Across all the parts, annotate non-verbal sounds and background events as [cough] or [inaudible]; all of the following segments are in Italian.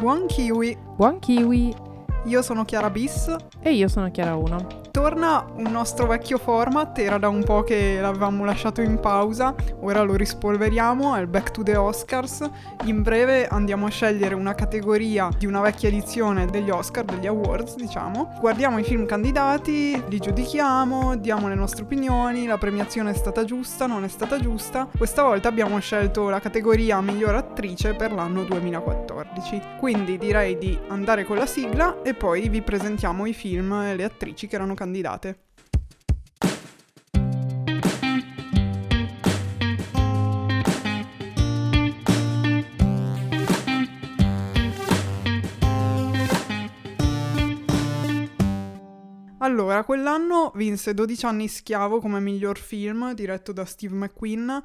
Buon kiwi! Buon kiwi! Io sono Chiara Bis. E io sono Chiara 1 torna un nostro vecchio format, era da un po' che l'avevamo lasciato in pausa, ora lo rispolveriamo, è il Back to the Oscars. In breve andiamo a scegliere una categoria di una vecchia edizione degli Oscar, degli awards diciamo. Guardiamo i film candidati, li giudichiamo, diamo le nostre opinioni, la premiazione è stata giusta, non è stata giusta. Questa volta abbiamo scelto la categoria miglior attrice per l'anno 2014. Quindi direi di andare con la sigla e poi vi presentiamo i film e le attrici che erano candidate candidate. Allora, quell'anno vinse 12 anni schiavo come miglior film diretto da Steve McQueen.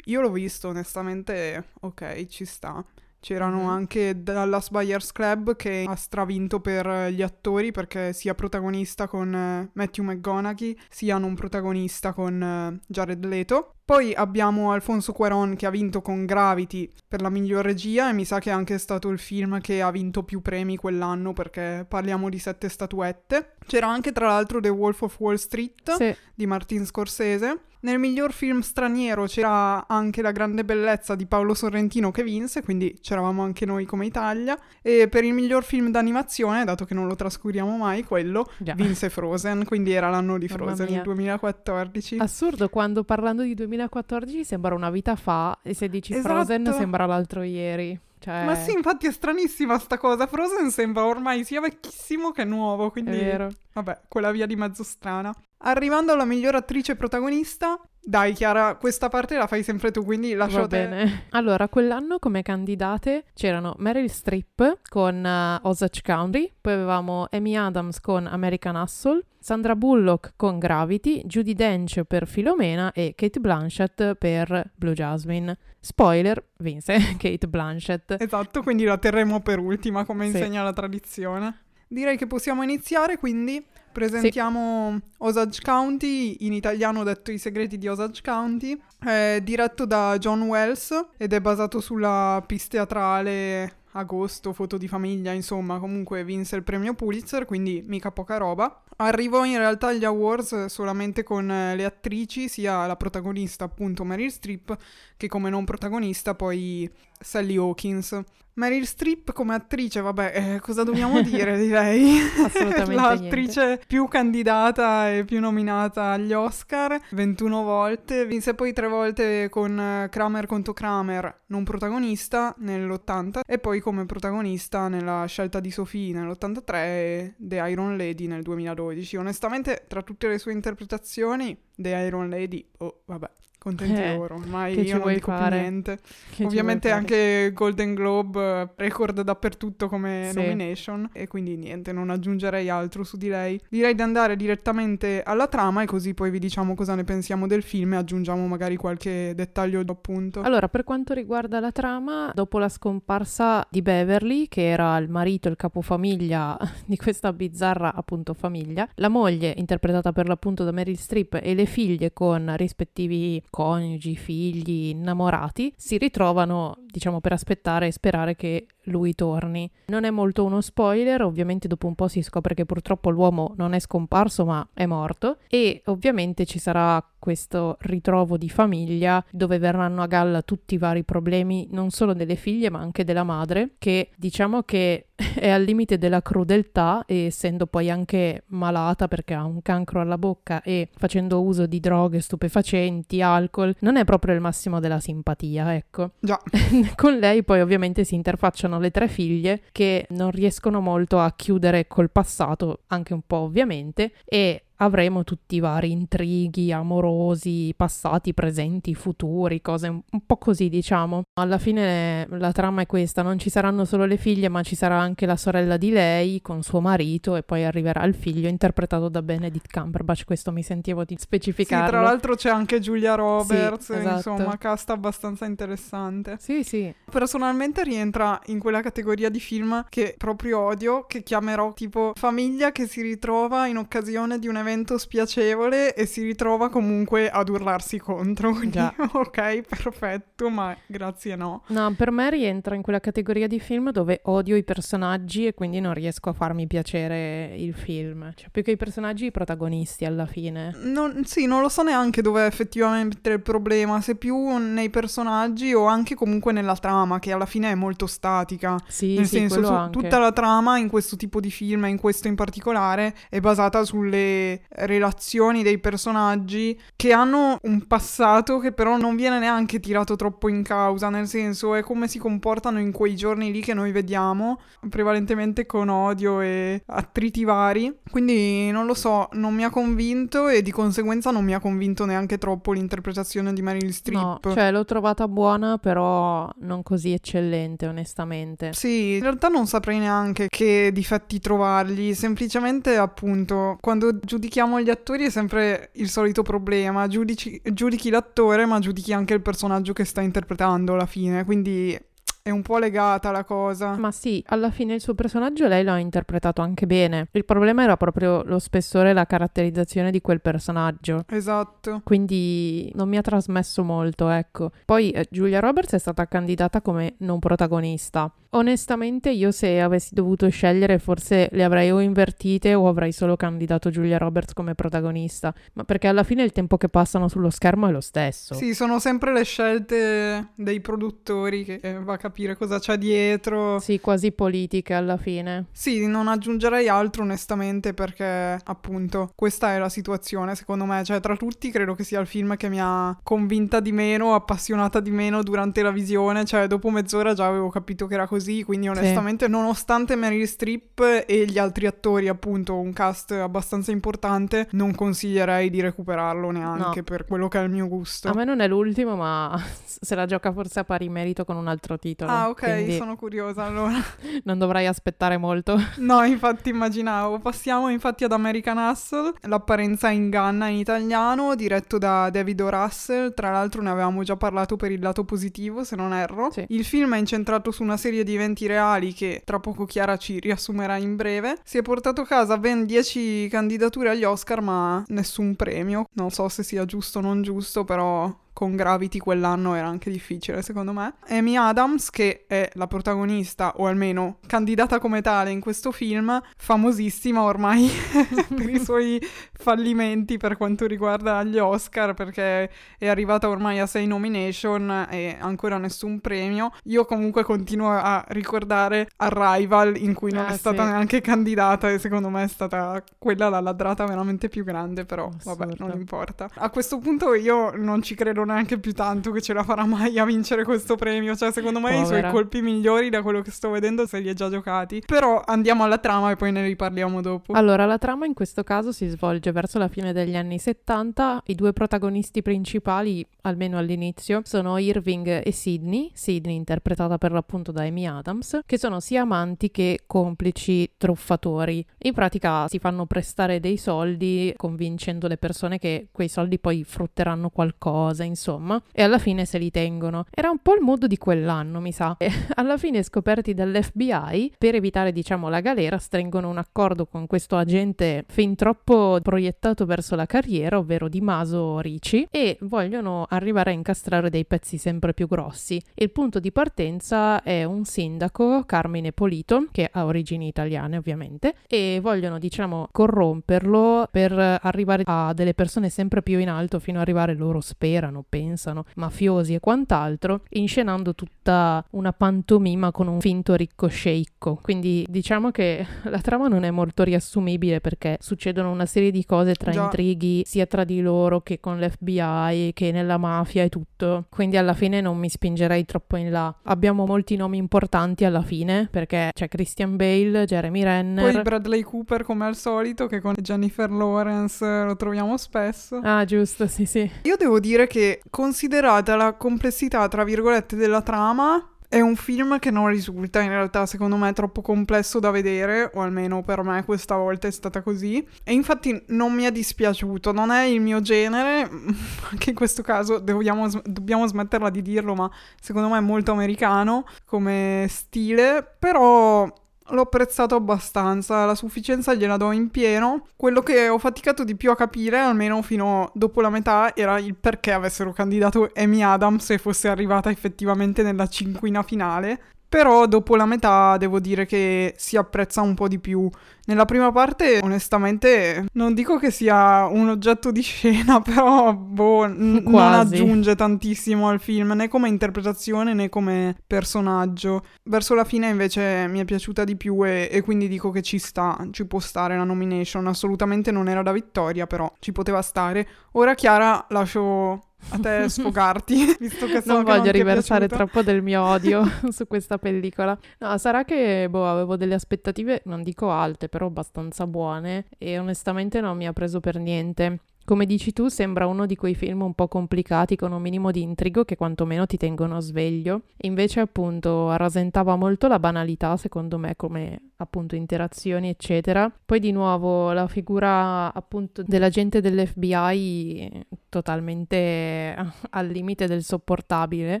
Io l'ho visto, onestamente, ok, ci sta. C'erano mm-hmm. anche Dallas Buyers Club che ha stravinto per gli attori perché sia protagonista con eh, Matthew McGonaghy sia non protagonista con eh, Jared Leto. Poi abbiamo Alfonso Cuaron che ha vinto con Gravity per la miglior regia e mi sa che è anche stato il film che ha vinto più premi quell'anno perché parliamo di sette statuette. C'era anche tra l'altro The Wolf of Wall Street sì. di Martin Scorsese nel miglior film straniero c'era anche La grande bellezza di Paolo Sorrentino che vinse, quindi c'eravamo anche noi come Italia. E per il miglior film d'animazione, dato che non lo trascuriamo mai, quello Già. vinse Frozen, quindi era l'anno di Frozen, il 2014. Assurdo, quando parlando di 2014 sembra una vita fa e se dici esatto. Frozen sembra l'altro ieri. Cioè... Ma sì, infatti è stranissima sta cosa. Frozen sembra ormai sia vecchissimo che nuovo, quindi... È vero. Vabbè, quella via di mezzo strana. Arrivando alla miglior attrice protagonista, dai Chiara, questa parte la fai sempre tu, quindi lascio Va te. bene. Allora, quell'anno come candidate c'erano Meryl Streep con uh, Osage County, poi avevamo Amy Adams con American Hustle, Sandra Bullock con Gravity, Judy Dench per Filomena e Kate Blanchett per Blue Jasmine. Spoiler, vinse [laughs] Kate Blanchett. Esatto, quindi la terremo per ultima come sì. insegna la tradizione. Direi che possiamo iniziare, quindi Presentiamo sì. Osage County, in italiano detto I segreti di Osage County, è diretto da John Wells ed è basato sulla pista teatrale Agosto, foto di famiglia, insomma, comunque vinse il premio Pulitzer, quindi mica poca roba. Arrivò in realtà agli awards solamente con le attrici, sia la protagonista appunto Meryl Streep, che come non protagonista poi Sally Hawkins. Meryl Streep come attrice, vabbè, eh, cosa dobbiamo [laughs] dire di lei? Assolutamente L'attrice niente. più candidata e più nominata agli Oscar, 21 volte, vinse poi tre volte con Kramer contro Kramer, non protagonista, nell'80, e poi come protagonista nella scelta di Sophie nell'83 e The Iron Lady nel 2012. Onestamente, tra tutte le sue interpretazioni, The Iron Lady, oh, vabbè, contenti eh, loro, ormai io non dico fare? più niente. Che Ovviamente anche Golden Globe, record dappertutto come sì. nomination e quindi niente, non aggiungerei altro su di lei. Direi di andare direttamente alla trama e così poi vi diciamo cosa ne pensiamo del film e aggiungiamo magari qualche dettaglio appunto. Allora, per quanto riguarda la trama, dopo la scomparsa di Beverly, che era il marito, il capofamiglia [laughs] di questa bizzarra appunto famiglia, la moglie, interpretata per l'appunto da Meryl Streep, e le figlie con rispettivi coniugi, figli, innamorati, si ritrovano, diciamo, per aspettare e sperare che lui torni. Non è molto uno spoiler, ovviamente dopo un po' si scopre che purtroppo l'uomo non è scomparso ma è morto e ovviamente ci sarà questo ritrovo di famiglia dove verranno a galla tutti i vari problemi non solo delle figlie ma anche della madre che diciamo che [laughs] è al limite della crudeltà e essendo poi anche malata perché ha un cancro alla bocca e facendo uso di droghe, stupefacenti, alcol, non è proprio il massimo della simpatia, ecco. Già. [laughs] Con lei poi ovviamente si interfacciano le tre figlie che non riescono molto a chiudere col passato, anche un po' ovviamente, e avremo tutti i vari intrighi amorosi, passati, presenti, futuri, cose un, po' così, diciamo. Alla fine la trama è questa, non ci saranno solo le figlie, ma ci sarà anche la sorella di lei con suo marito e poi arriverà il figlio interpretato da Benedict Cumberbatch, questo mi sentivo di specificare. Sì, tra l'altro c'è anche Giulia Roberts, sì, esatto. insomma, cast abbastanza interessante. Sì, sì. Personalmente rientra in quella categoria di film che proprio odio, che chiamerò tipo famiglia che si ritrova in occasione di un evento evento spiacevole e si ritrova comunque ad urlarsi contro. Quindi, Già. [laughs] ok, perfetto, ma grazie no. No, per me rientra in quella categoria di film dove odio i personaggi e quindi non riesco a farmi piacere il film. Cioè, più che i personaggi, i protagonisti alla fine. Non, sì, non lo so neanche dove è effettivamente il problema, se più nei personaggi o anche comunque nella trama, che alla fine è molto statica. Sì, Nel sì, senso, su- tutta la trama in questo tipo di film, e in questo in particolare, è basata sulle relazioni dei personaggi che hanno un passato che però non viene neanche tirato troppo in causa, nel senso è come si comportano in quei giorni lì che noi vediamo, prevalentemente con odio e attriti vari. Quindi non lo so, non mi ha convinto e di conseguenza non mi ha convinto neanche troppo l'interpretazione di Meryl No, Streep. cioè l'ho trovata buona, però non così eccellente, onestamente. Sì, in realtà non saprei neanche che difetti trovargli, semplicemente appunto quando giudichiamo gli attori è sempre il solito problema, giudici- giudichi l'attore ma giudichi anche il personaggio che sta interpretando alla fine, quindi è un po' legata la cosa. Ma sì, alla fine il suo personaggio lei l'ha interpretato anche bene. Il problema era proprio lo spessore e la caratterizzazione di quel personaggio. Esatto. Quindi non mi ha trasmesso molto, ecco. Poi eh, Julia Roberts è stata candidata come non protagonista. Onestamente io se avessi dovuto scegliere forse le avrei o invertite o avrei solo candidato Julia Roberts come protagonista. Ma perché alla fine il tempo che passano sullo schermo è lo stesso. Sì, sono sempre le scelte dei produttori che eh, va a capire cosa c'è dietro. Sì, quasi politiche alla fine. Sì, non aggiungerei altro onestamente perché appunto questa è la situazione secondo me, cioè tra tutti credo che sia il film che mi ha convinta di meno, appassionata di meno durante la visione, cioè dopo mezz'ora già avevo capito che era così, quindi onestamente nonostante Meryl Streep e gli altri attori appunto un cast abbastanza importante, non consiglierei di recuperarlo neanche No. per quello che è il mio gusto. A me non è l'ultimo, ma [laughs] se la gioca forse a pari merito con un altro titolo. Ah ok, quindi sono curiosa allora. [laughs] non dovrai aspettare molto. [laughs] No, infatti immaginavo. Passiamo infatti ad American Hustle, l'apparenza inganna in italiano, diretto da David O. Russell, tra l'altro ne avevamo già parlato per il lato positivo, se non erro. Sì. Il film è incentrato su una serie di eventi reali che tra poco Chiara ci riassumerà in breve. Si è portato a casa ben 10 candidature agli Oscar, ma nessun premio. Non so se sia giusto o non giusto, però con Gravity quell'anno era anche difficile secondo me. Amy Adams, che è la protagonista, o almeno candidata come tale in questo film, famosissima ormai [laughs] per i suoi fallimenti per quanto riguarda gli Oscar, perché è arrivata ormai a sei nomination e ancora nessun premio. Io comunque continuo a ricordare Arrival, in cui non Ah, è stata sì. neanche candidata e secondo me è stata quella la ladrata veramente più grande, però vabbè, Assurdo. non importa. A questo punto io non ci credo neanche più tanto che ce la farà mai a vincere questo premio, cioè secondo me i suoi Povera. colpi migliori da quello che sto vedendo se li è già giocati. Però andiamo alla trama e poi ne riparliamo dopo. Allora, la trama in questo caso si svolge verso la fine degli anni 70. I due protagonisti principali, almeno all'inizio, sono Irving e Sidney, Sidney interpretata per l'appunto da Amy Adams, che sono sia amanti che complici truffatori. In pratica si fanno prestare dei soldi convincendo le persone che quei soldi poi frutteranno qualcosa, insomma, e alla fine se li tengono. Era un po' il modo di quell'anno, mi sa. E [laughs] alla fine scoperti dall'FBI, per evitare diciamo la galera, stringono un accordo con questo agente fin troppo proiettato verso la carriera, ovvero Di Maso Ricci, e vogliono arrivare a incastrare dei pezzi sempre più grossi. Il punto di partenza è un sindaco, Carmine Polito, che ha origini italiane ovviamente, e vogliono diciamo corromperlo per arrivare a delle persone sempre più in alto fino ad arrivare, loro sperano, pensano, mafiosi e quant'altro, inscenando tutta una pantomima con un finto ricco sceicco. Quindi diciamo che [laughs] la trama non è molto riassumibile perché succedono una serie di cose tra Già. intrighi sia tra di loro che con l'FBI che nella mafia e tutto. Quindi alla fine non mi spingerei troppo in là. Abbiamo molti nomi importanti alla fine perché c'è Christian Bale, Jeremy Renner. Poi Bradley Cooper come al solito, che con Jennifer Lawrence eh, lo troviamo spesso. Ah, giusto, sì, sì. Io devo dire che, considerata la complessità, tra virgolette, della trama, è un film che non risulta in realtà, secondo me, troppo complesso da vedere, o almeno per me questa volta è stata così. E infatti non mi è dispiaciuto, non è il mio genere, [laughs] anche in questo caso dobbiamo, dobbiamo smetterla di dirlo, ma secondo me è molto americano come stile, però L'ho apprezzato abbastanza, la sufficienza gliela do in pieno. Quello che ho faticato di più a capire, almeno fino dopo la metà, era il perché avessero candidato Amy Adams e fosse arrivata effettivamente nella cinquina finale. Però dopo la metà devo dire che si apprezza un po' di più. Nella prima parte, onestamente, non dico che sia un oggetto di scena, [laughs] però boh, n- non aggiunge tantissimo al film, né come interpretazione né come personaggio. Verso la fine invece mi è piaciuta di più e, e quindi dico che ci sta, ci può stare la nomination. Assolutamente non era da vittoria, però ci poteva stare. Ora Chiara lascio a te [laughs] sfogarti, [laughs] visto che so non che voglio non riversare troppo del mio odio [laughs] su questa pellicola. No, sarà che boh, avevo delle aspettative, non dico alte, però abbastanza buone e onestamente non mi ha preso per niente. Come dici tu, sembra uno di quei film un po' complicati con un minimo di intrigo che quantomeno ti tengono sveglio. Invece, appunto, rasentava molto la banalità, secondo me, come appunto interazioni, eccetera. Poi di nuovo la figura appunto dell'agente dell'FBI totalmente [laughs] al limite del sopportabile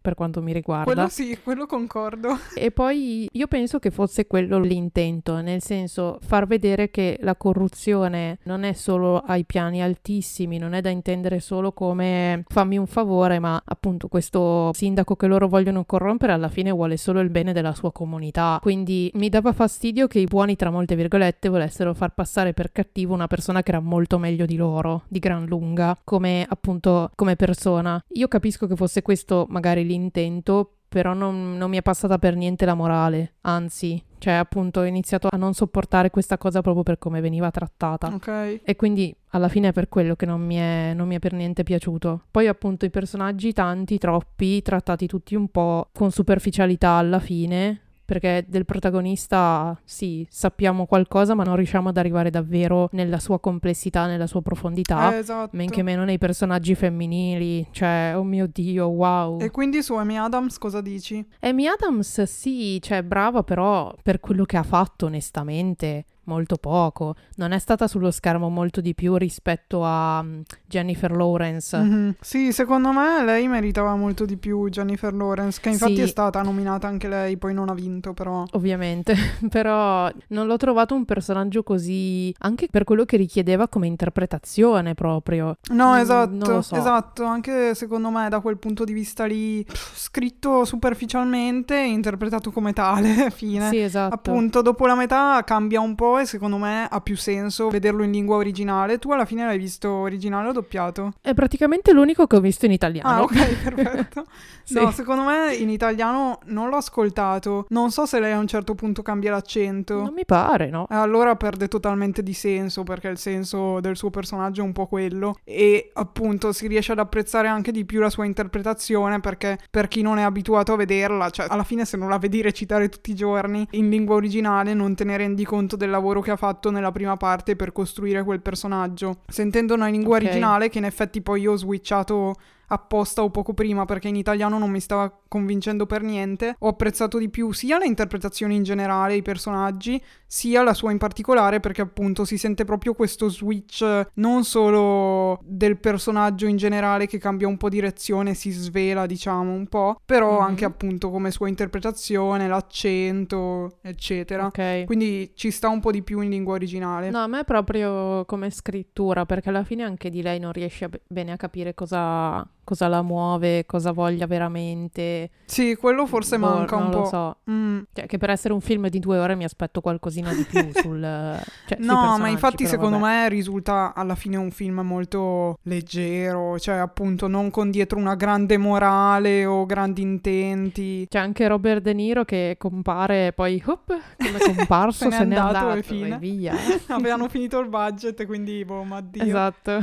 per quanto mi riguarda. Quello sì, quello concordo. E poi io penso che fosse quello l'intento, nel senso far vedere che la corruzione non è solo ai piani altissimi, non è da intendere solo come fammi un favore, ma appunto questo sindaco che loro vogliono corrompere alla fine vuole solo il bene della sua comunità. Quindi mi dava fastidio che i buoni, tra molte virgolette, volessero far passare per cattivo una persona che era molto meglio di loro, di gran lunga, come appunto come persona. Io capisco che fosse questo magari l'intento, però non, non, mi è passata per niente la morale, anzi, cioè appunto ho iniziato a non sopportare questa cosa proprio per come veniva trattata. Ok. E quindi alla fine è per quello che non mi, è, non mi è per niente piaciuto. Poi appunto i personaggi tanti, troppi, trattati tutti un po' con superficialità alla fine, perché del protagonista sì, sappiamo qualcosa, ma non riusciamo ad arrivare davvero nella sua complessità, nella sua profondità. Eh, esatto. Men che meno nei personaggi femminili, cioè, oh mio Dio, wow. E quindi su Amy Adams cosa dici? Amy Adams sì, cioè brava, però per quello che ha fatto onestamente molto poco. Non è stata sullo schermo molto di più rispetto a mm, Jennifer Lawrence. Mm-hmm. Sì, secondo me lei meritava molto di più Jennifer Lawrence, che infatti sì. è stata nominata anche lei, poi non ha vinto però. Ovviamente, [laughs] però non l'ho trovato un personaggio così, anche per quello che richiedeva come interpretazione proprio. No, esatto, so. esatto, anche secondo me da quel punto di vista lì, pff, scritto superficialmente interpretato come tale, [laughs] fine. Sì, esatto. Appunto, dopo la metà cambia un po' e secondo me ha più senso vederlo in lingua originale. Tu alla fine l'hai visto originale o doppiato? È praticamente l'unico che ho visto in italiano. Ah, ok, [laughs] perfetto. sì. No, secondo me in italiano non l'ho ascoltato. Non so se lei a un certo punto cambia l'accento. Non mi pare, no? Allora perde totalmente di senso perché il senso del suo personaggio è un po' quello e appunto si riesce ad apprezzare anche di più la sua interpretazione perché per chi non è abituato a vederla, cioè alla fine se non la vedi recitare tutti i giorni in lingua originale non te ne rendi conto del lavoro che ha fatto nella prima parte per costruire quel personaggio. Sentendo una lingua okay. originale, che in effetti poi io ho switchato apposta o poco prima perché in italiano non mi stava convincendo per niente. Ho apprezzato di più sia le interpretazioni in generale, i personaggi, sia la sua in particolare perché appunto si sente proprio questo switch non solo del personaggio in generale che cambia un po' direzione, si svela diciamo un po', però mm-hmm. anche appunto come sua interpretazione, l'accento, eccetera. Okay. Quindi ci sta un po' di più in lingua originale. No, a me proprio come scrittura perché alla fine anche di lei non riesci a bene a capire cosa cosa la muove, cosa voglia veramente. Sì, quello forse boh, manca un non po'. lo so. Mm. Cioè, che per essere un film di due ore mi aspetto qualcosina di più [laughs] sul... Cioè, no, ma infatti secondo vabbè. me risulta alla fine un film molto leggero, cioè appunto non con dietro una grande morale o grandi intenti. C'è anche Robert De Niro che compare e poi, hop, come è comparso, [laughs] se, se n'è andato, andato e fine. via. [laughs] Avevano finito il budget, quindi boh, ma Dio. Esatto.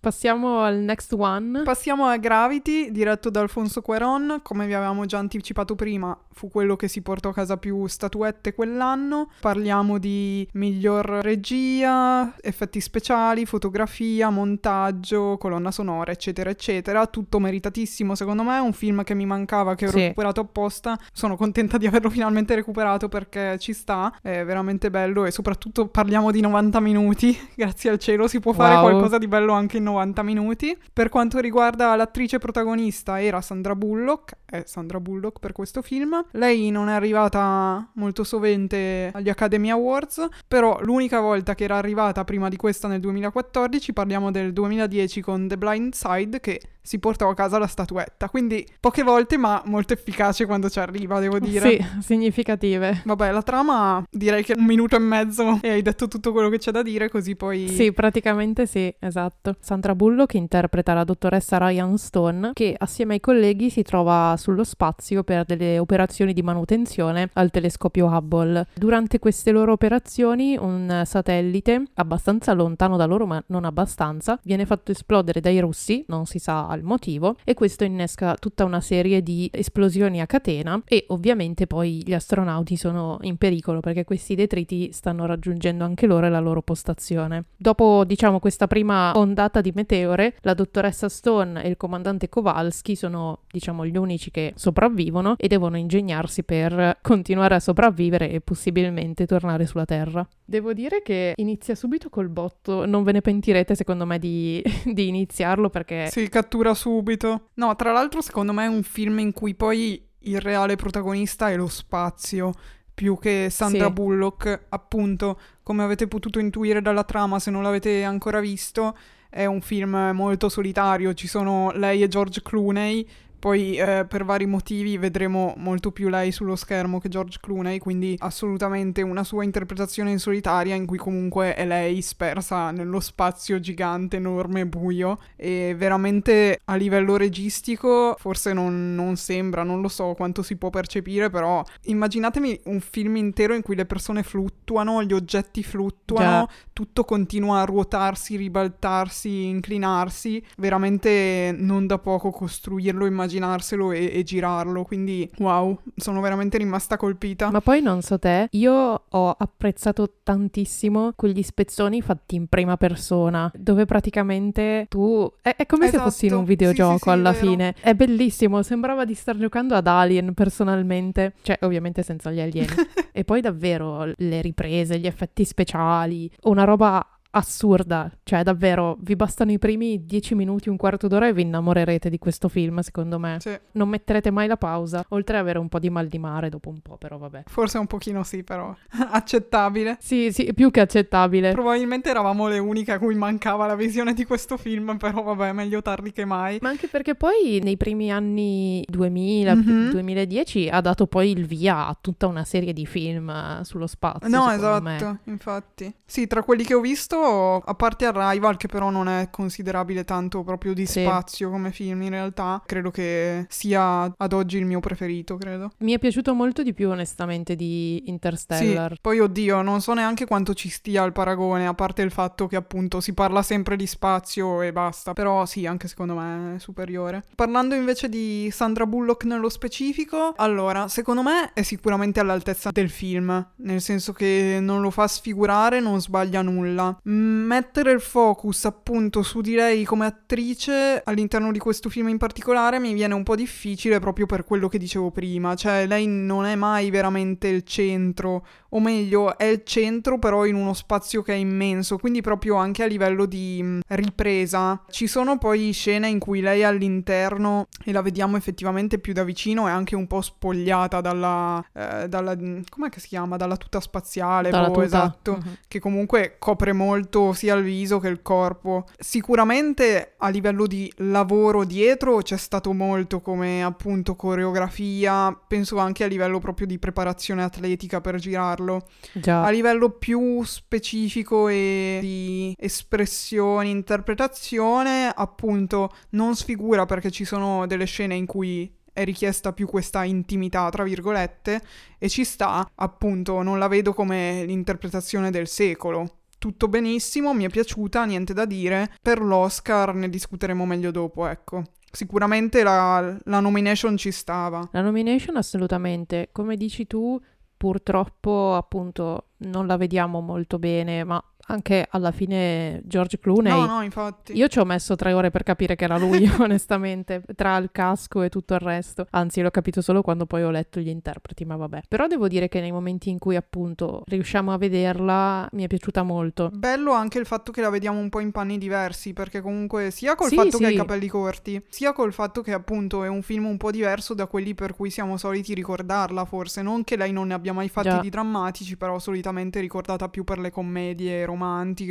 Passiamo al next one. Passiamo a Gravity, diretto da Alfonso Cuaron, come vi avevamo già anticipato prima, fu quello che si portò a casa più statuette quell'anno. Parliamo di miglior regia, effetti speciali, fotografia, montaggio, colonna sonora, eccetera, eccetera. Tutto meritatissimo, secondo me, un film che mi mancava, che ho sì. recuperato apposta. Sono contenta di averlo finalmente recuperato perché ci sta, è veramente bello e soprattutto parliamo di 90 minuti, [laughs] grazie al cielo si può fare wow. qualcosa di bello anche in 90 minuti. Per quanto riguarda l'attrice protagonista era Sandra Bullock, è Sandra Bullock per questo film. Lei non è arrivata molto sovente agli Academy Awards, però l'unica volta che era arrivata prima di questa nel 2014, parliamo del 2010 con The Blind Side, che si portò a casa la statuetta. Quindi poche volte, ma molto efficace quando ci arriva, devo dire. Sì, significative. Vabbè, la trama direi che un minuto e mezzo e hai detto tutto quello che c'è da dire, così poi... Sì, praticamente sì, esatto. Sandra Bullock interpreta la dottoressa Ryan Stone, che assieme ai colleghi si trova sullo spazio per delle operazioni di manutenzione al telescopio Hubble. Durante queste loro operazioni, un satellite abbastanza lontano da loro, ma non abbastanza, viene fatto esplodere dai russi, non si sa al motivo e questo innesca tutta una serie di esplosioni a catena e ovviamente poi gli astronauti sono in pericolo perché questi detriti stanno raggiungendo anche loro la loro postazione. Dopo diciamo questa prima ondata di meteore, la dottoressa Stone e il comandante Kowalski sono diciamo gli unici che sopravvivono e devono ingegnarsi per continuare a sopravvivere e possibilmente tornare sulla Terra. Devo dire che inizia subito col botto, non ve ne pentirete secondo me di, [laughs] di iniziarlo perché... Sì, cattura cattura subito. No, tra l'altro secondo me è un film in cui poi il reale protagonista è lo spazio più che Sandra sì. Bullock, appunto, come avete potuto intuire dalla trama se non l'avete ancora visto, è un film molto solitario, ci sono lei e George Clooney poi eh, per vari motivi vedremo molto più lei sullo schermo che George Clooney, quindi assolutamente una sua interpretazione in solitaria in cui comunque è lei spersa nello spazio gigante, enorme buio e veramente a livello registico forse non, non sembra, non lo so quanto si può percepire, però immaginatemi un film intero in cui le persone fluttuano, gli oggetti fluttuano, Già. tutto continua a ruotarsi, ribaltarsi, inclinarsi, veramente non da poco costruirlo immaginare immaginarselo e, e, girarlo. Quindi, wow, sono veramente rimasta colpita. Ma poi non so te, io ho apprezzato tantissimo quegli spezzoni fatti in prima persona, dove praticamente tu. È, è come esatto. se fossi in un videogioco sì, sì, sì, alla fine. È bellissimo, sembrava di star giocando ad Alien personalmente. Cioè, ovviamente senza gli alieni. [laughs] e poi davvero le riprese, gli effetti speciali, una roba assurda, cioè davvero vi bastano i primi dieci minuti, un quarto d'ora e vi innamorerete di questo film, secondo me. Sì. Non metterete mai la pausa, oltre ad avere un po' di mal di mare dopo un po', però vabbè. Forse un pochino sì, però [laughs] accettabile. Sì, sì, più che accettabile. Probabilmente eravamo le uniche a cui mancava la visione di questo film, però vabbè, meglio tardi che mai. Ma anche perché poi nei primi anni 2000, mm-hmm. 2010 ha dato poi il via a tutta una serie di film eh, sullo spazio. No, esatto, me. infatti. Sì, tra quelli che ho visto a parte Arrival, che però non è considerabile tanto proprio di sì. spazio come film in realtà, credo che sia ad oggi il mio preferito, credo. Mi è piaciuto molto di più onestamente di Interstellar. Sì. Poi oddio, non so neanche quanto ci stia il paragone, a parte il fatto che appunto si parla sempre di spazio e basta, però sì, anche secondo me è superiore. Parlando invece di Sandra Bullock nello specifico, allora, secondo me è sicuramente all'altezza del film, nel senso che non lo fa sfigurare, non sbaglia nulla mettere il focus appunto su di lei come attrice all'interno di questo film in particolare mi viene un po' difficile proprio per quello che dicevo prima, cioè lei non è mai veramente il centro o meglio è il centro però in uno spazio che è immenso, quindi proprio anche a livello di mh, ripresa. Ci sono poi scene in cui lei è all'interno e la vediamo effettivamente più da vicino, è anche un po' spogliata dalla, eh, dalla com'è che si chiama? Dalla tuta spaziale, dalla boh, tuta. esatto, uh-huh. che comunque copre molto sia il viso che il corpo. Sicuramente a livello di lavoro dietro c'è stato molto come appunto coreografia, penso anche a livello proprio di preparazione atletica per girarlo. Già. A livello più specifico e di espressione, interpretazione, appunto, non sfigura perché ci sono delle scene in cui è richiesta più questa intimità, tra virgolette, e ci sta, appunto, non la vedo come l'interpretazione del secolo. Tutto benissimo, mi è piaciuta, niente da dire. Per l'Oscar ne discuteremo meglio dopo, ecco. Sicuramente la, la nomination ci stava. La nomination assolutamente. Come dici tu, purtroppo appunto non la vediamo molto bene, ma anche alla fine George Clooney. No, no, infatti. Io ci ho messo tre ore per capire che era lui, [laughs] onestamente, tra il casco e tutto il resto. Anzi, l'ho capito solo quando poi ho letto gli interpreti, ma vabbè. Però devo dire che nei momenti in cui appunto riusciamo a vederla mi è piaciuta molto. Bello anche il fatto che la vediamo un po' in panni diversi, perché comunque sia col Sì, fatto che ha i sì. capelli corti, sia col fatto che appunto è un film un po' diverso da quelli per cui siamo soliti ricordarla, forse. Non che lei non ne abbia mai fatti Già. di drammatici, però solitamente ricordata più per le commedie romantiche,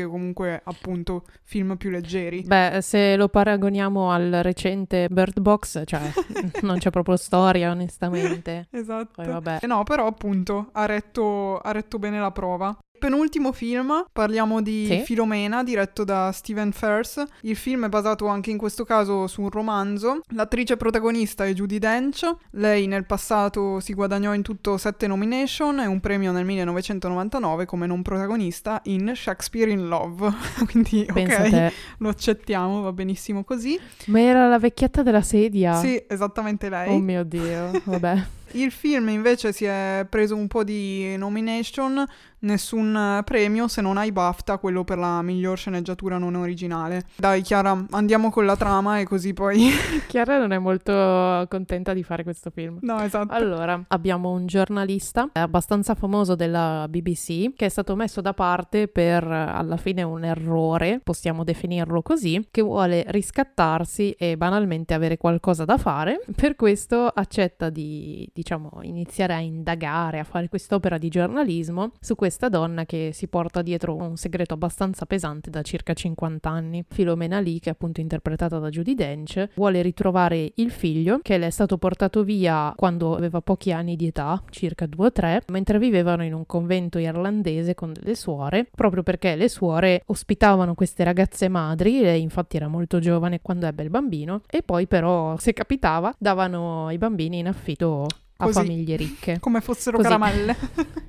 comunque appunto film più leggeri. Beh, se lo paragoniamo al recente Bird Box, cioè [laughs] non c'è proprio storia, onestamente. Esatto. Poi vabbè. Eh no, però appunto ha retto, ha retto bene la prova. Penultimo film, parliamo di Sì. Filomena, diretto da Stephen Fers. Il film è basato anche in questo caso su un romanzo. L'attrice protagonista è Judy Dench. Lei nel passato si guadagnò in tutto sette nomination e un premio nel 1999 come non protagonista in Shakespeare in Love. [laughs] Quindi, Pensa ok, lo accettiamo, va benissimo così. Ma era la vecchietta della sedia. Sì, esattamente lei. Oh mio Dio, vabbè. [laughs] Il film invece si è preso un po' di nomination, nessun eh, premio se non ai BAFTA, quello per la miglior sceneggiatura non originale. Dai Chiara, andiamo con la trama e così poi... [laughs] Chiara non è molto contenta di fare questo film. no, esatto. Allora, abbiamo un giornalista eh, abbastanza famoso della BBC che è stato messo da parte per eh, alla fine un errore, possiamo definirlo così, che vuole riscattarsi e banalmente avere qualcosa da fare. Per questo accetta di, diciamo, iniziare a indagare, a fare quest'opera di giornalismo su questa donna che si porta dietro un segreto abbastanza pesante da circa 50 anni. Filomena Lee, che è appunto interpretata da Judy Dench, vuole ritrovare il figlio che le è stato portato via quando aveva pochi anni di età, circa due o tre, mentre vivevano in un convento irlandese con delle suore, proprio perché le suore ospitavano queste ragazze madri, lei infatti era molto giovane quando ebbe il bambino, e poi però, se capitava, davano i bambini in affitto a Così. famiglie ricche. Come fossero Così. caramelle.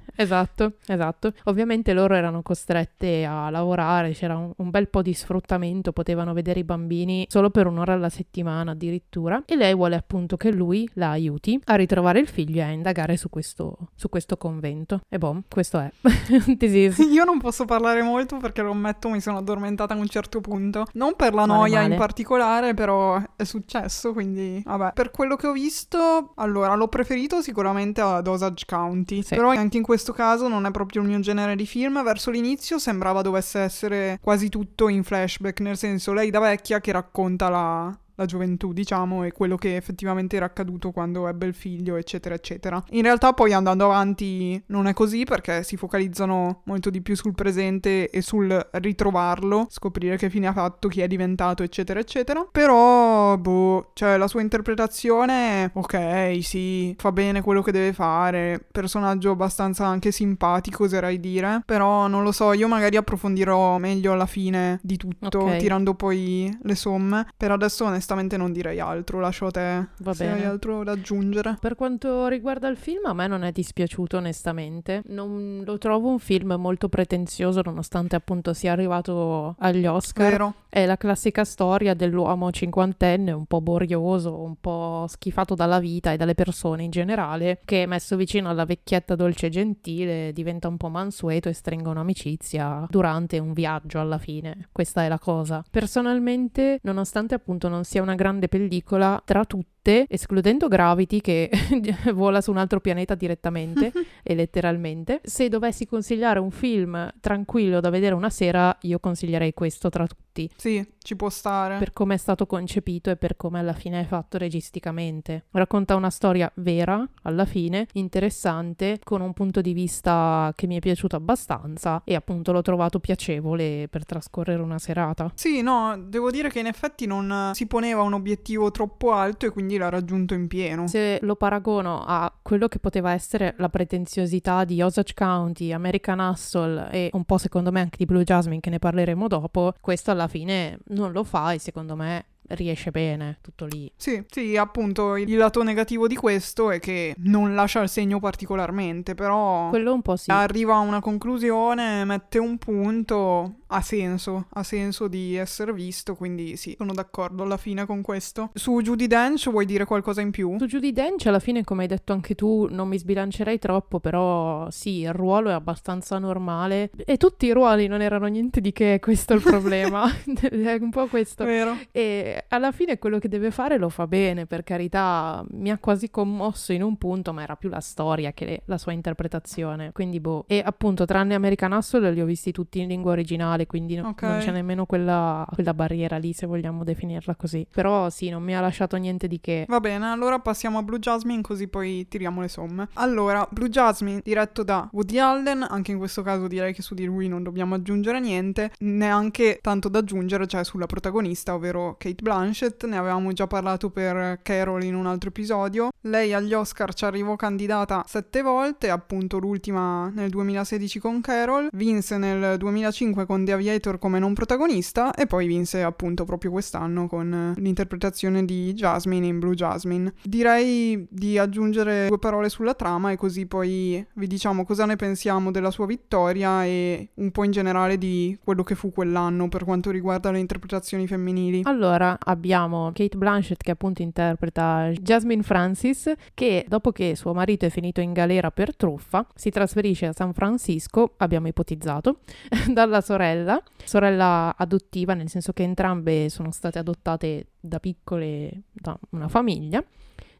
[laughs] Esatto, esatto. Ovviamente loro erano costrette a lavorare, c'era un, un bel po' di sfruttamento, potevano vedere i bambini solo per un'ora alla settimana addirittura e lei vuole appunto che lui la aiuti a ritrovare il figlio e a indagare su questo, su questo convento. E boh, questo è. [laughs] Io non posso parlare molto perché lo ammetto, mi sono addormentata a un certo punto. Non per la Male, noia male. in particolare, però è successo, quindi vabbè. Per quello che ho visto, allora, l'ho preferito sicuramente ad Osage County. Sì. Però anche in questo caso non è proprio il mio genere di film. Verso l'inizio sembrava dovesse essere quasi tutto in flashback, nel senso lei da vecchia che racconta la... la gioventù, diciamo, e quello che effettivamente era accaduto quando ebbe il figlio, eccetera, eccetera. In realtà poi andando avanti non è così perché si focalizzano molto di più sul presente e sul ritrovarlo, scoprire che fine ha fatto, chi è diventato, eccetera, eccetera. Però, boh, cioè la sua interpretazione, ok, sì, fa bene quello che deve fare, personaggio abbastanza anche simpatico, oserei dire, però non lo so, io magari approfondirò meglio alla fine di tutto, Ok. tirando poi le somme. Per adesso onestamente non direi altro, lascio a te Va se bene. hai altro da aggiungere. Per quanto riguarda il film, a me non è dispiaciuto onestamente. Non lo trovo un film molto pretenzioso, nonostante appunto sia arrivato agli Oscar. Vero? È la classica storia dell'uomo cinquantenne, un po' borioso, un po' schifato dalla vita e dalle persone in generale, che messo vicino alla vecchietta dolce e gentile diventa un po' mansueto e stringono amicizia durante un viaggio alla fine. Questa è la cosa. Personalmente, nonostante appunto non sia una grande pellicola, tra tutte, escludendo Gravity che [laughs] vola su un altro pianeta direttamente [laughs] e letteralmente, se dovessi consigliare un film tranquillo da vedere una sera, io consiglierei questo tra tutti Sì, ci può stare. per come è stato concepito e per come alla fine è fatto registicamente. Racconta una storia vera, alla fine, interessante, con un punto di vista che mi è piaciuto abbastanza e appunto l'ho trovato piacevole per trascorrere una serata. Sì, no, devo dire che in effetti non si poneva un obiettivo troppo alto e quindi l'ha raggiunto in pieno. Se lo paragono a quello che poteva essere la pretenziosità di Osage County, American Hustle e un po' secondo me anche di Blue Jasmine che ne parleremo dopo, questo alla fine non lo fa e secondo me riesce bene, tutto lì. Sì, sì, appunto il lato negativo di questo è che non lascia il segno particolarmente, però Quello un po' sì. arriva a una conclusione, mette un punto ha senso, ha senso di essere visto, quindi sì, sono d'accordo alla fine con questo. Su Judy Dench vuoi dire qualcosa in più? Su Judy Dench alla fine, come hai detto anche tu, non mi sbilancerei troppo, però sì, il ruolo è abbastanza normale e tutti i ruoli non erano niente di che, questo è il problema. [laughs] [laughs] è un po' questo. Vero. E alla fine quello che deve fare lo fa bene, per carità, mi ha quasi commosso in un punto, ma era più la storia che la sua interpretazione. Quindi boh. E appunto, tranne American Hustle li ho visti tutti in lingua originale, quindi no- Ok. non c'è nemmeno quella, quella barriera lì, se vogliamo definirla così. Però sì, non mi ha lasciato niente di che. Va bene, allora passiamo a Blue Jasmine così poi tiriamo le somme. Allora, Blue Jasmine diretto da Woody Allen, anche in questo caso direi che su di lui non dobbiamo aggiungere niente, neanche tanto da aggiungere, cioè sulla protagonista, ovvero Kate Blanchett, ne avevamo già parlato per Carol in un altro episodio. Lei agli Oscar ci arrivò candidata sette volte, appunto l'ultima nel 2016 con Carol, vinse nel 2005 con The Aviator come non protagonista e poi vinse appunto proprio quest'anno con eh, l'interpretazione di Jasmine in Blue Jasmine. Direi di aggiungere due parole sulla trama e così poi vi diciamo cosa ne pensiamo della sua vittoria e un po' in generale di quello che fu quell'anno per quanto riguarda le interpretazioni femminili. Allora, abbiamo Kate Blanchett che appunto interpreta Jasmine Francis, che dopo che suo marito è finito in galera per truffa, si trasferisce a San Francisco, abbiamo ipotizzato, [laughs] dalla sorella, sorella adottiva, nel senso che entrambe sono state adottate da piccole da una famiglia.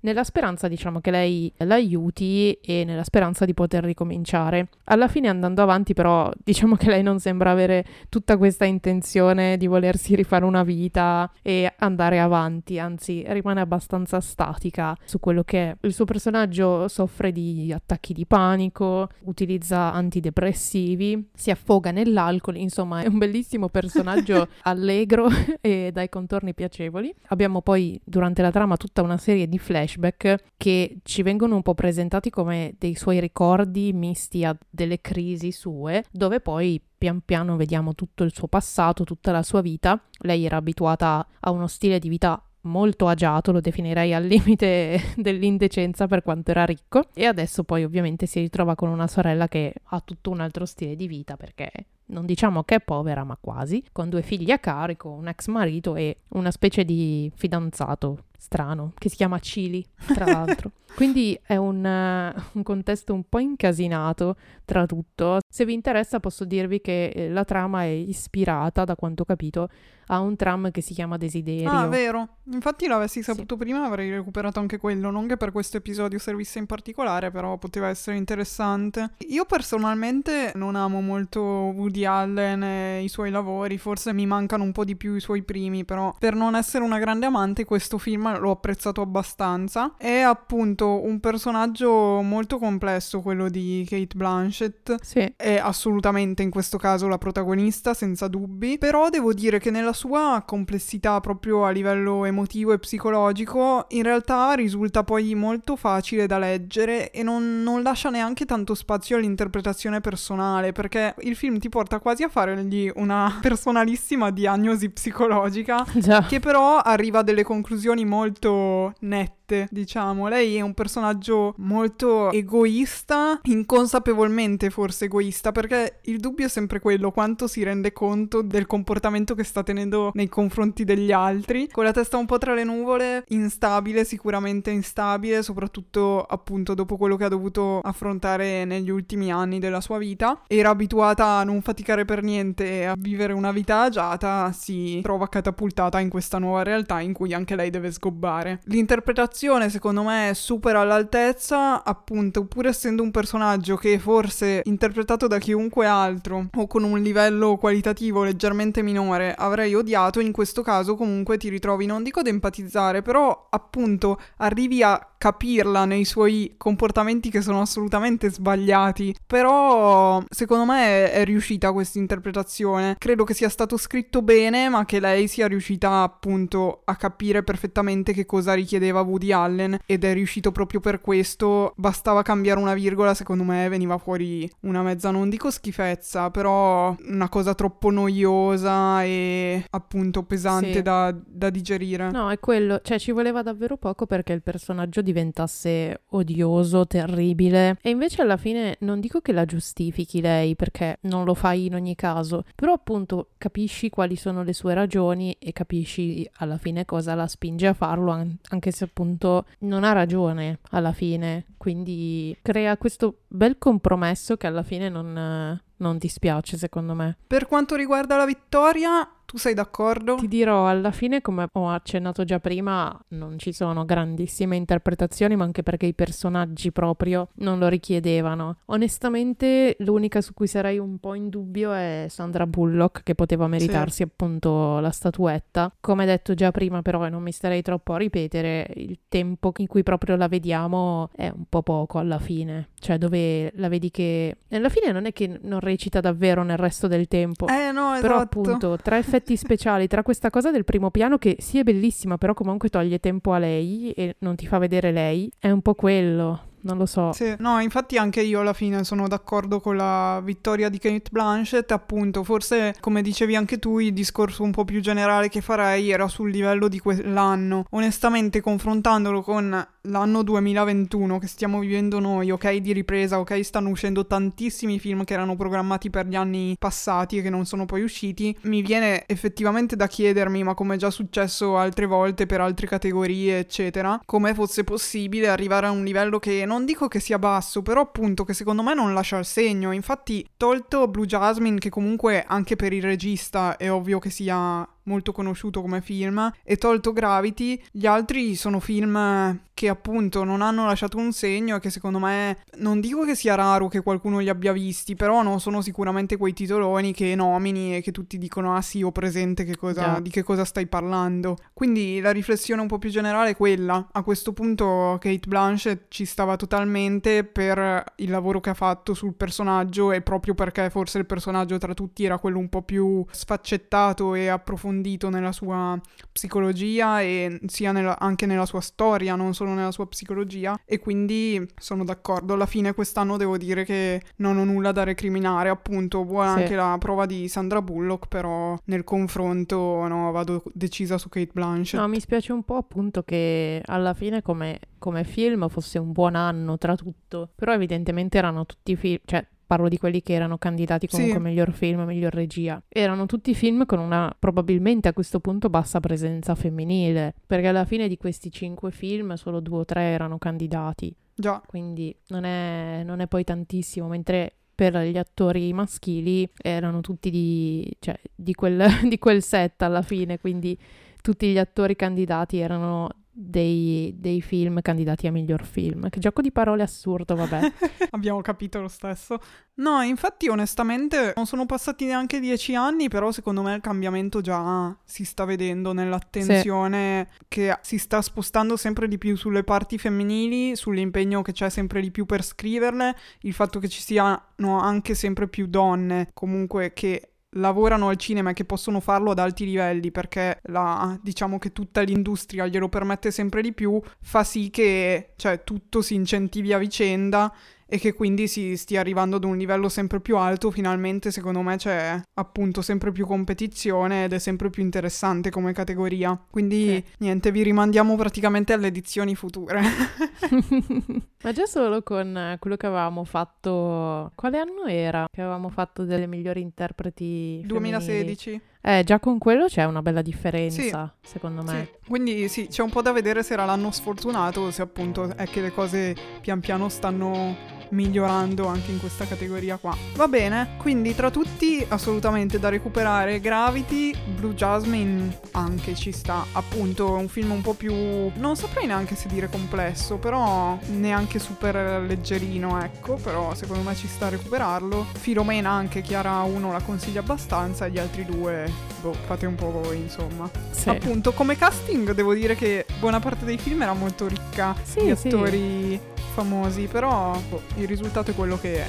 Nella speranza, diciamo, che lei l'aiuti e nella speranza di poter ricominciare. Alla fine, andando avanti, però, [laughs] diciamo che lei non sembra avere tutta questa intenzione di volersi rifare una vita e andare avanti, anzi rimane abbastanza statica su quello che è. Il suo personaggio soffre di attacchi di panico, utilizza antidepressivi, si affoga nell'alcol, insomma è un bellissimo personaggio [laughs] allegro [laughs] e dai contorni piacevoli. Abbiamo poi durante la trama tutta una serie di flashback che ci vengono un po' presentati come dei suoi ricordi misti a delle crisi sue, dove poi pian piano vediamo tutto il suo passato, tutta la sua vita. Lei era abituata a uno stile di vita molto agiato, lo definirei al [laughs] limite dell'indecenza per quanto era ricco e adesso poi ovviamente si ritrova con una sorella che ha tutto un altro stile di vita perché non diciamo che è povera, ma quasi, con due figli a carico, un ex marito e una specie di fidanzato strano che si chiama Chili, tra [laughs] l'altro. Quindi è un, eh, un contesto un po' incasinato tra tutto. Se vi interessa posso dirvi che eh, la trama è ispirata, da quanto ho capito, a un tram che si chiama Desiderio. Ah, vero. Infatti l'avessi Sì. saputo prima avrei recuperato anche quello, non che per questo episodio servisse in particolare, però poteva essere interessante. Io personalmente non amo molto Woody Allen e i suoi lavori, forse mi mancano un po' di più i suoi primi, però per non essere una grande amante questo film l'ho apprezzato abbastanza. È appunto un personaggio molto complesso quello di Kate Blanchett Sì. è assolutamente in questo caso la protagonista, senza dubbi, però devo dire che nella sua complessità proprio a livello emotivo e psicologico, in realtà risulta poi molto facile da leggere e non, non lascia neanche tanto spazio all'interpretazione personale, perché il film ti porta quasi a fargli una [laughs] personalissima diagnosi psicologica [laughs] Già. che però arriva a delle conclusioni molto nette, diciamo. Lei è un personaggio molto egoista, inconsapevolmente forse egoista, perché il dubbio è sempre quello, quanto si rende conto del comportamento che sta tenendo nei confronti degli altri, con la testa un po' tra le nuvole, instabile, sicuramente instabile, soprattutto appunto dopo quello che ha dovuto affrontare negli ultimi anni della sua vita. Era abituata a non faticare per niente a vivere una vita agiata, si trova catapultata in questa nuova realtà in cui anche lei deve sgobbare. L'interpretazione secondo me è super all'altezza, appunto, pur essendo un personaggio che forse interpretato da chiunque altro o con un livello qualitativo leggermente minore avrei odiato, in questo caso comunque ti ritrovi, non dico ad empatizzare, però appunto arrivi a capirla nei suoi comportamenti che sono assolutamente sbagliati. Però secondo me è, riuscita questa interpretazione. Credo che sia stato scritto bene, ma che lei sia riuscita appunto a capire perfettamente che cosa richiedeva Woody Allen ed è riuscito proprio per questo. Bastava cambiare una virgola, secondo me veniva fuori una mezza, non dico schifezza, però una cosa troppo noiosa e appunto pesante Sì. da, da digerire. No, è quello, cioè ci voleva davvero poco perché il personaggio diventasse odioso, terribile e invece alla fine non dico che la giustifichi lei perché non lo fai in ogni caso, però appunto capisci quali sono le sue ragioni e capisci alla fine cosa la spinge a farlo an- anche se appunto non ha ragione alla fine, quindi crea questo bel compromesso che alla fine non, eh, non ti spiace secondo me. Per quanto riguarda la vittoria, tu sei d'accordo? Ti dirò, alla fine, come ho accennato già prima, non ci sono grandissime interpretazioni, ma anche perché i personaggi proprio non lo richiedevano. Onestamente, l'unica su cui sarei un po' in dubbio è Sandra Bullock, che poteva meritarsi appunto la statuetta. Come detto già prima, però, e non mi starei troppo a ripetere, il tempo in cui proprio la vediamo è un po' poco alla fine. Cioè, dove la vedi che... Alla fine non è che non recita davvero nel resto del tempo. Eh no, esatto. Però appunto, tra [laughs] effetti speciali, tra questa cosa del primo piano che sì è bellissima, però comunque toglie tempo a lei e non ti fa vedere lei, è un po' quello, non lo so. Sì, no, infatti anche io alla fine sono d'accordo con la vittoria di Kate Blanchett, appunto, forse come dicevi anche tu, il discorso un po' più generale che farei era sul livello di quell'anno. Onestamente, confrontandolo con l'anno 2021 che stiamo vivendo noi, ok, di ripresa, ok, stanno uscendo tantissimi film che erano programmati per gli anni passati e che non sono poi usciti, mi viene effettivamente da chiedermi, ma come è già successo altre volte per altre categorie, eccetera, come fosse possibile arrivare a un livello che non dico che sia basso, però appunto che secondo me non lascia il segno. Infatti, tolto Blue Jasmine, che comunque anche per il regista è ovvio che sia molto conosciuto come film, e tolto Gravity, gli altri sono film che appunto non hanno lasciato un segno e che secondo me non dico che sia raro che qualcuno li abbia visti, però non sono sicuramente quei titoloni che nomini e che tutti dicono ah sì ho presente che cosa, Già. di che cosa stai parlando. Quindi la riflessione un po' più generale è quella. A questo punto Kate Blanchett ci stava totalmente per il lavoro che ha fatto sul personaggio e proprio perché forse il personaggio tra tutti era quello un po' più sfaccettato e approfondito nella sua psicologia e sia nella- anche nella sua storia, non solo nella sua psicologia e quindi sono d'accordo. Alla fine quest'anno devo dire che non ho nulla da recriminare, appunto, buona Sì. anche la prova di Sandra Bullock, però nel confronto no, vado decisa su Kate Blanchett. No, mi spiace un po' appunto che alla fine come, come film fosse un buon anno tra tutto, però evidentemente erano tutti film, cioè parlo di quelli che erano candidati comunque Sì. miglior film, miglior regia, erano tutti film con una probabilmente a questo punto bassa presenza femminile, perché alla fine di questi cinque film solo due o tre erano candidati, Già. quindi non è, non è poi tantissimo, mentre per gli attori maschili erano tutti di, cioè, di, quel, [laughs] di quel set alla fine, quindi tutti gli attori candidati erano dei, dei film candidati a miglior film. Che gioco di parole assurdo, vabbè. [laughs] Abbiamo capito lo stesso. No, infatti, onestamente, non sono passati neanche dieci anni, però secondo me il cambiamento già si sta vedendo nell'attenzione che si sta spostando sempre di più sulle parti femminili, sull'impegno che c'è sempre di più per scriverle, il fatto che ci siano anche sempre più donne comunque che lavorano al cinema e che possono farlo ad alti livelli perché la, diciamo che tutta l'industria glielo permette sempre di più, fa sì che cioè, tutto si incentivi a vicenda e che quindi si stia arrivando ad un livello sempre più alto, finalmente secondo me c'è appunto sempre più competizione ed è sempre più interessante come categoria. Quindi Sì. niente, vi rimandiamo praticamente alle edizioni future. [laughs] Ma già solo con eh, quello che avevamo fatto. Quale anno era? Che avevamo fatto delle migliori interpreti. femminili? 2016. Eh, già con quello c'è una bella differenza, secondo me. Sì, quindi sì, c'è un po' da vedere se era l'anno sfortunato o se appunto è che le cose pian piano stanno migliorando anche in questa categoria qua. Va bene, quindi tra tutti assolutamente da recuperare Gravity, Blue Jasmine anche ci sta, appunto è un film un po' più non saprei neanche se dire complesso, però neanche super leggerino, ecco, però secondo me ci sta a recuperarlo. Filomena anche Chiara 1 la consiglia abbastanza, gli altri due boh, fate un po' voi, insomma. Sì. Appunto, come casting devo dire che buona parte dei film era molto ricca Sì, di sì. attori famosi, però boh, il risultato è quello che è.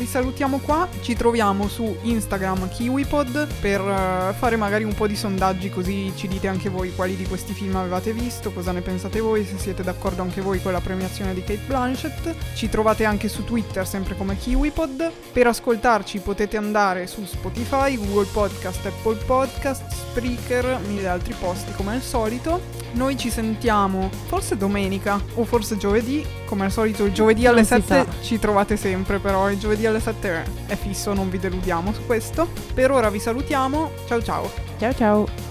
Vi salutiamo qua, ci troviamo su Instagram KiwiPod per uh, fare magari un po' di sondaggi così ci dite anche voi quali di questi film avevate visto, cosa ne pensate voi, se siete d'accordo anche voi con la premiazione di Kate Blanchett. Ci trovate anche su Twitter sempre come KiwiPod. Per ascoltarci potete andare su Spotify, Google Podcast, Apple Podcast, Spreaker, mille altri posti come al solito. Noi ci sentiamo forse domenica o forse giovedì, come al solito il giovedì alle 7 ci trovate sempre, però il giovedì alle 7 è fisso, non vi deludiamo su questo. Per ora vi salutiamo, ciao ciao. Ciao ciao.